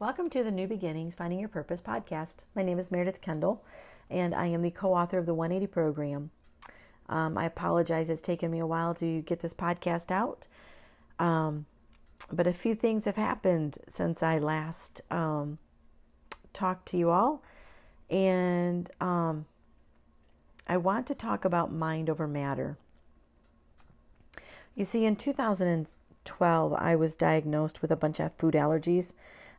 Welcome to the New Beginnings Finding Your Purpose podcast. My name is Meredith Kendall, and I am the co author of the 180 program. Um, I apologize, it's taken me a while to get this podcast out, um, but a few things have happened since I last um, talked to you all, and um, I want to talk about mind over matter. You see, in 2012, I was diagnosed with a bunch of food allergies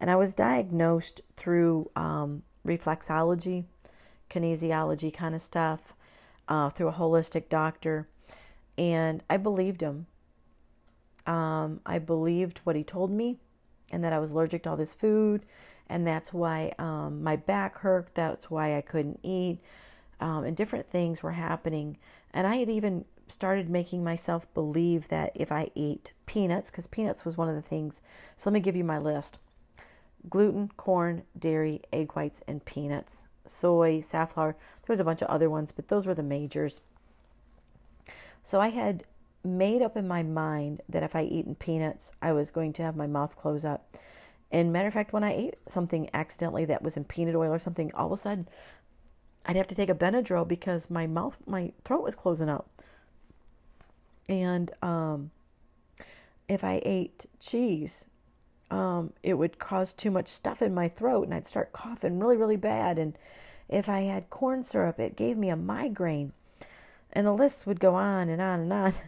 and I was diagnosed through um, reflexology, kinesiology kind of stuff, uh, through a holistic doctor. And I believed him. Um, I believed what he told me, and that I was allergic to all this food, and that's why um, my back hurt. That's why I couldn't eat, um, and different things were happening. And I had even started making myself believe that if I ate peanuts, because peanuts was one of the things. So let me give you my list gluten, corn, dairy, egg whites, and peanuts, soy, safflower. There was a bunch of other ones, but those were the majors. So I had made up in my mind that if I eaten peanuts, I was going to have my mouth close up. And matter of fact, when I ate something accidentally that was in peanut oil or something, all of a sudden I'd have to take a Benadryl because my mouth, my throat was closing up. And um, if I ate cheese, um, it would cause too much stuff in my throat and I'd start coughing really, really bad. And if I had corn syrup, it gave me a migraine. And the list would go on and on and on.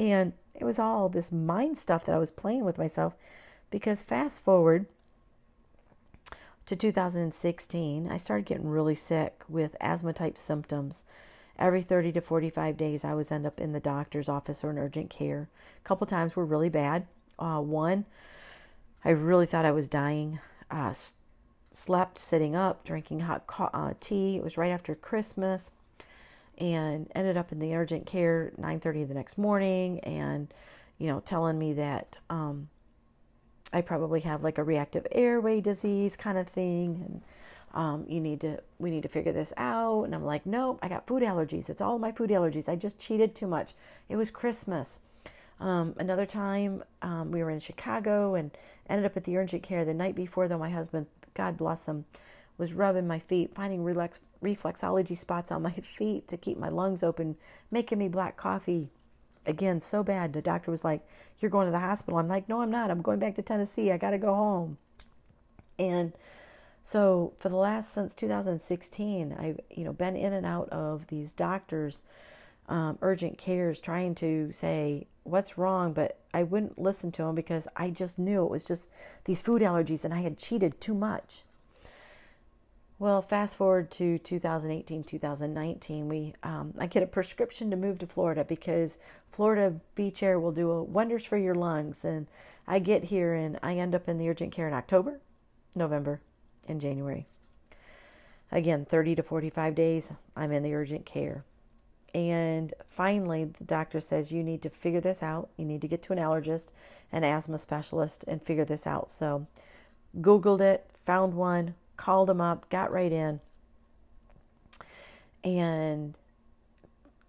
And it was all this mind stuff that I was playing with myself because fast forward to 2016, I started getting really sick with asthma type symptoms. Every 30 to 45 days, I was end up in the doctor's office or in urgent care. A couple times were really bad. Uh, one, I really thought I was dying. Uh, slept sitting up, drinking hot co- uh, tea. It was right after Christmas, and ended up in the urgent care 9:30 the next morning, and you know, telling me that um, I probably have like a reactive airway disease kind of thing, and um, you need to we need to figure this out. And I'm like, nope, I got food allergies. It's all my food allergies. I just cheated too much. It was Christmas. Um, another time, um, we were in Chicago and ended up at the urgent care the night before, though my husband, God bless him, was rubbing my feet, finding relax, reflexology spots on my feet to keep my lungs open, making me black coffee. Again, so bad. The doctor was like, You're going to the hospital. I'm like, No, I'm not. I'm going back to Tennessee. I got to go home. And so for the last since 2016, I've you know been in and out of these doctors, um, urgent cares, trying to say what's wrong, but I wouldn't listen to him because I just knew it was just these food allergies and I had cheated too much. Well, fast forward to 2018, 2019, we um, I get a prescription to move to Florida because Florida beach air will do wonders for your lungs. And I get here and I end up in the urgent care in October, November, and January. Again, 30 to 45 days, I'm in the urgent care. And finally, the doctor says, You need to figure this out. You need to get to an allergist, an asthma specialist, and figure this out. So, Googled it, found one, called him up, got right in. And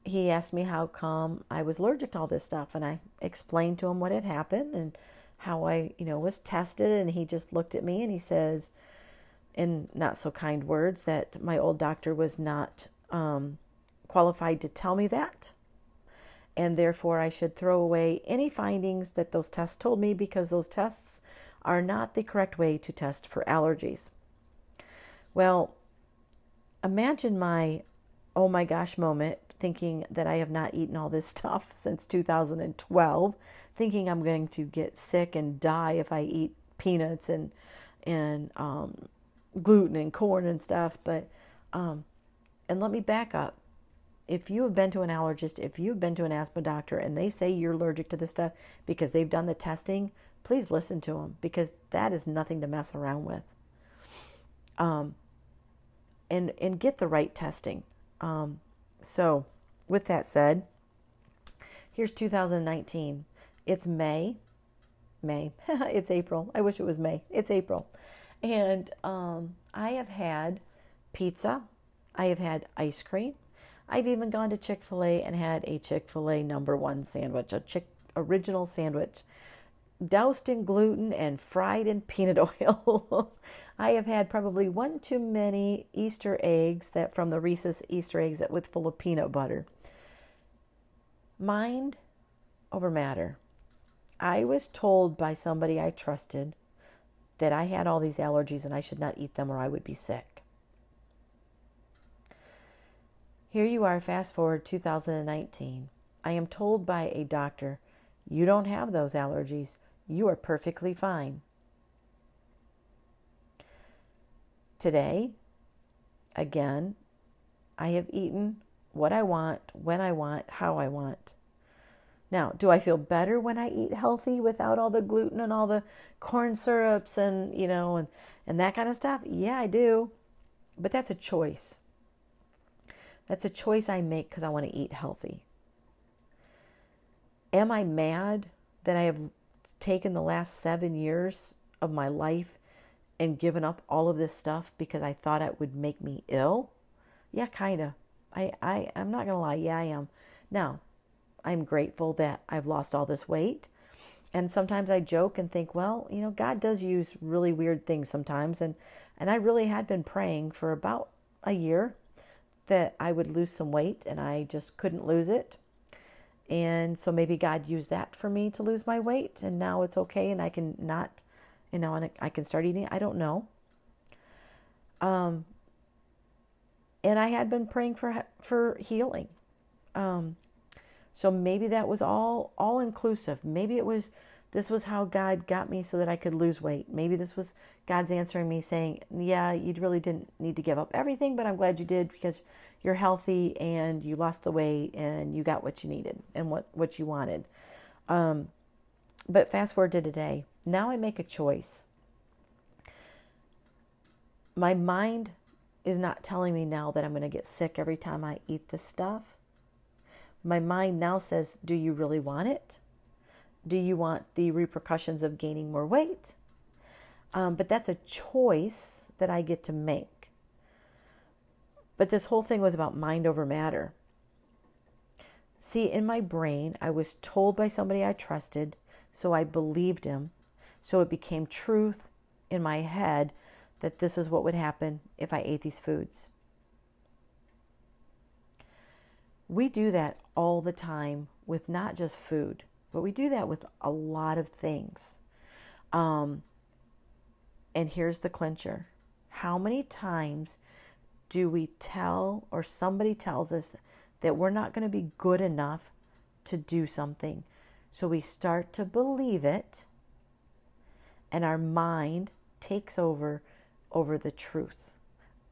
he asked me how come I was allergic to all this stuff. And I explained to him what had happened and how I, you know, was tested. And he just looked at me and he says, in not so kind words, that my old doctor was not. Um, qualified to tell me that. And therefore, I should throw away any findings that those tests told me because those tests are not the correct way to test for allergies. Well, imagine my oh my gosh moment thinking that I have not eaten all this stuff since 2012, thinking I'm going to get sick and die if I eat peanuts and and um, gluten and corn and stuff. But um, and let me back up if you have been to an allergist, if you've been to an asthma doctor and they say you're allergic to this stuff because they've done the testing, please listen to them because that is nothing to mess around with. Um, and and get the right testing. Um, so, with that said, here's 2019. It's May. May. it's April. I wish it was May. It's April. And um, I have had pizza. I have had ice cream. I've even gone to Chick fil A and had a Chick fil A number one sandwich, a chick original sandwich. doused in gluten and fried in peanut oil. I have had probably one too many Easter eggs that from the Reese's Easter eggs that with full of peanut butter. Mind over matter. I was told by somebody I trusted that I had all these allergies and I should not eat them or I would be sick. Here you are, fast forward 2019. I am told by a doctor, you don't have those allergies. You are perfectly fine. Today, again, I have eaten what I want, when I want, how I want. Now, do I feel better when I eat healthy without all the gluten and all the corn syrups and, you know, and, and that kind of stuff? Yeah, I do. But that's a choice. That's a choice I make because I want to eat healthy. Am I mad that I have taken the last seven years of my life and given up all of this stuff because I thought it would make me ill? Yeah, kind of. I, I, I'm not to lie. Yeah, I am. Now, I'm grateful that I've lost all this weight. And sometimes I joke and think, well, you know, God does use really weird things sometimes. And, and I really had been praying for about a year that I would lose some weight and I just couldn't lose it. And so maybe God used that for me to lose my weight. And now it's okay and I can not, you know, and I can start eating. I don't know. Um, and I had been praying for for healing. Um, so maybe that was all all inclusive. Maybe it was this was how God got me so that I could lose weight. Maybe this was God's answering me saying, "Yeah, you really didn't need to give up everything, but I'm glad you did because you're healthy and you lost the weight and you got what you needed and what what you wanted." Um, but fast forward to today. Now I make a choice. My mind is not telling me now that I'm going to get sick every time I eat this stuff. My mind now says, Do you really want it? Do you want the repercussions of gaining more weight? Um, but that's a choice that I get to make. But this whole thing was about mind over matter. See, in my brain, I was told by somebody I trusted, so I believed him. So it became truth in my head that this is what would happen if I ate these foods. We do that all the time with not just food, but we do that with a lot of things. Um, and here's the clincher how many times do we tell, or somebody tells us, that we're not going to be good enough to do something? So we start to believe it, and our mind takes over over the truth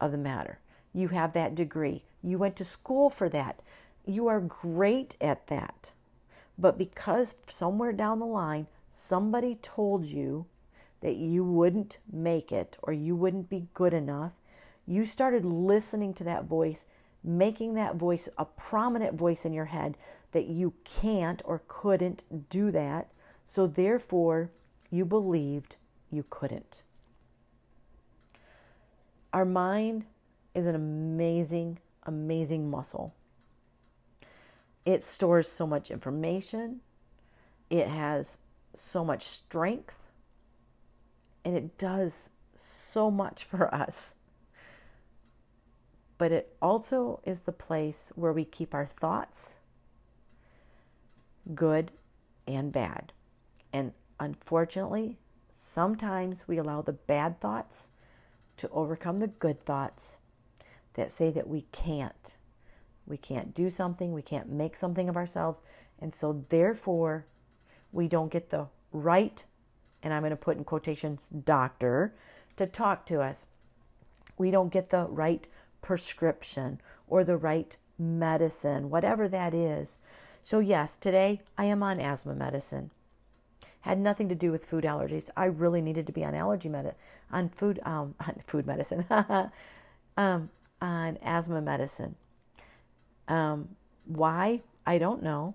of the matter. You have that degree. You went to school for that. You are great at that. But because somewhere down the line somebody told you that you wouldn't make it or you wouldn't be good enough, you started listening to that voice, making that voice a prominent voice in your head that you can't or couldn't do that. So therefore, you believed you couldn't. Our mind is an amazing, amazing muscle. It stores so much information, it has so much strength, and it does so much for us. But it also is the place where we keep our thoughts, good and bad. And unfortunately, sometimes we allow the bad thoughts to overcome the good thoughts that say that we can't we can't do something, we can't make something of ourselves. And so, therefore, we don't get the right, and I'm going to put in quotations, doctor to talk to us. We don't get the right prescription or the right medicine, whatever that is. So, yes, today I am on asthma medicine. Had nothing to do with food allergies. I really needed to be on allergy med on food um, on food medicine, um, on asthma medicine. Um, why? I don't know.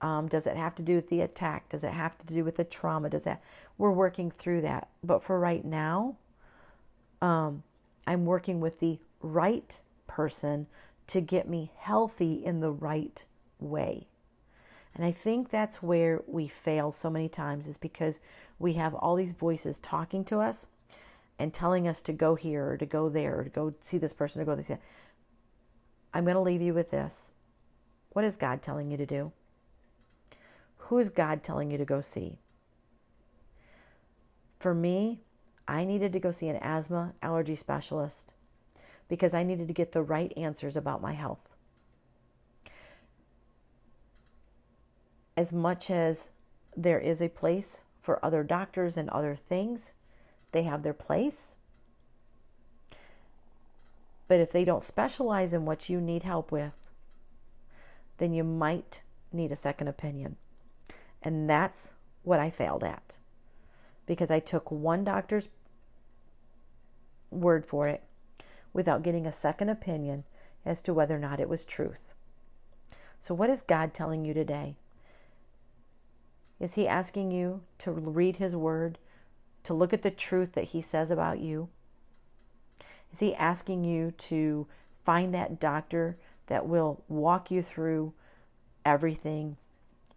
Um, does it have to do with the attack? Does it have to do with the trauma? Does that? We're working through that. But for right now, um, I'm working with the right person to get me healthy in the right way. And I think that's where we fail so many times is because we have all these voices talking to us and telling us to go here or to go there or to go see this person or go this. I'm going to leave you with this. What is God telling you to do? Who is God telling you to go see? For me, I needed to go see an asthma allergy specialist because I needed to get the right answers about my health. As much as there is a place for other doctors and other things, they have their place. But if they don't specialize in what you need help with, then you might need a second opinion. And that's what I failed at because I took one doctor's word for it without getting a second opinion as to whether or not it was truth. So, what is God telling you today? Is He asking you to read His word, to look at the truth that He says about you? Is He asking you to find that doctor that will walk you through everything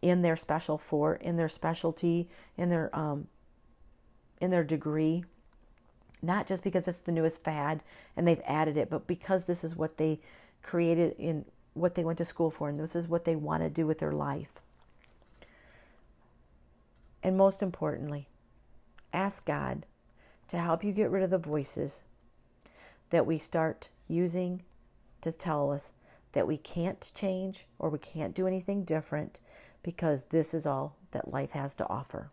in their special for, in their specialty, in their um, in their degree? Not just because it's the newest fad and they've added it, but because this is what they created in what they went to school for, and this is what they want to do with their life. And most importantly, ask God to help you get rid of the voices that we start using to tell us that we can't change or we can't do anything different because this is all that life has to offer.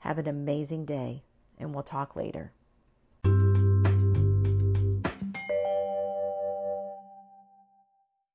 Have an amazing day, and we'll talk later.